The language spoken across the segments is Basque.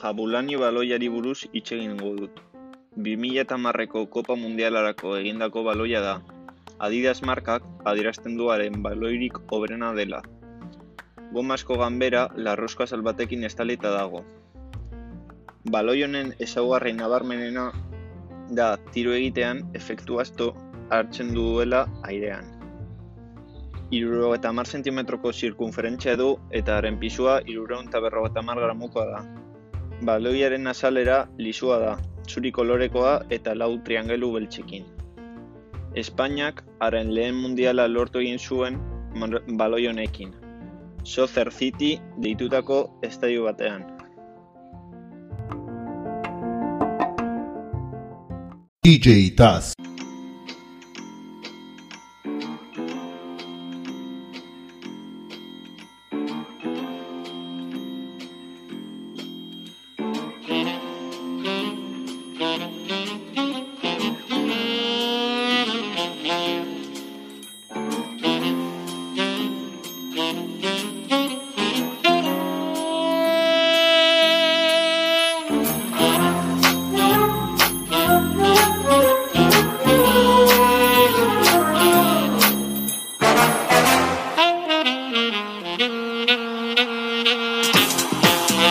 Jabulani baloiari buruz hitz egingo dut. 2010ko Kopa Mundialerako egindako baloia da. Adidas markak adierazten du haren baloirik hoberena dela. Gomazko ganbera larruzko azal batekin estalita dago. Baloi honen ezaugarri nabarmenena da tiro egitean efektu asto hartzen duela airean. Iruro eta mar zentimetroko zirkunferentzia du eta haren pisua irureun eta berrogeta mar gramukoa da. Baloiaren azalera lisua da, zuri kolorekoa eta lau triangelu beltzekin. Espainiak haren lehen mundiala lortu egin zuen baloi honekin. Sozer City deitutako estadio batean. DJ Taz.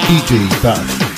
DJ Taz.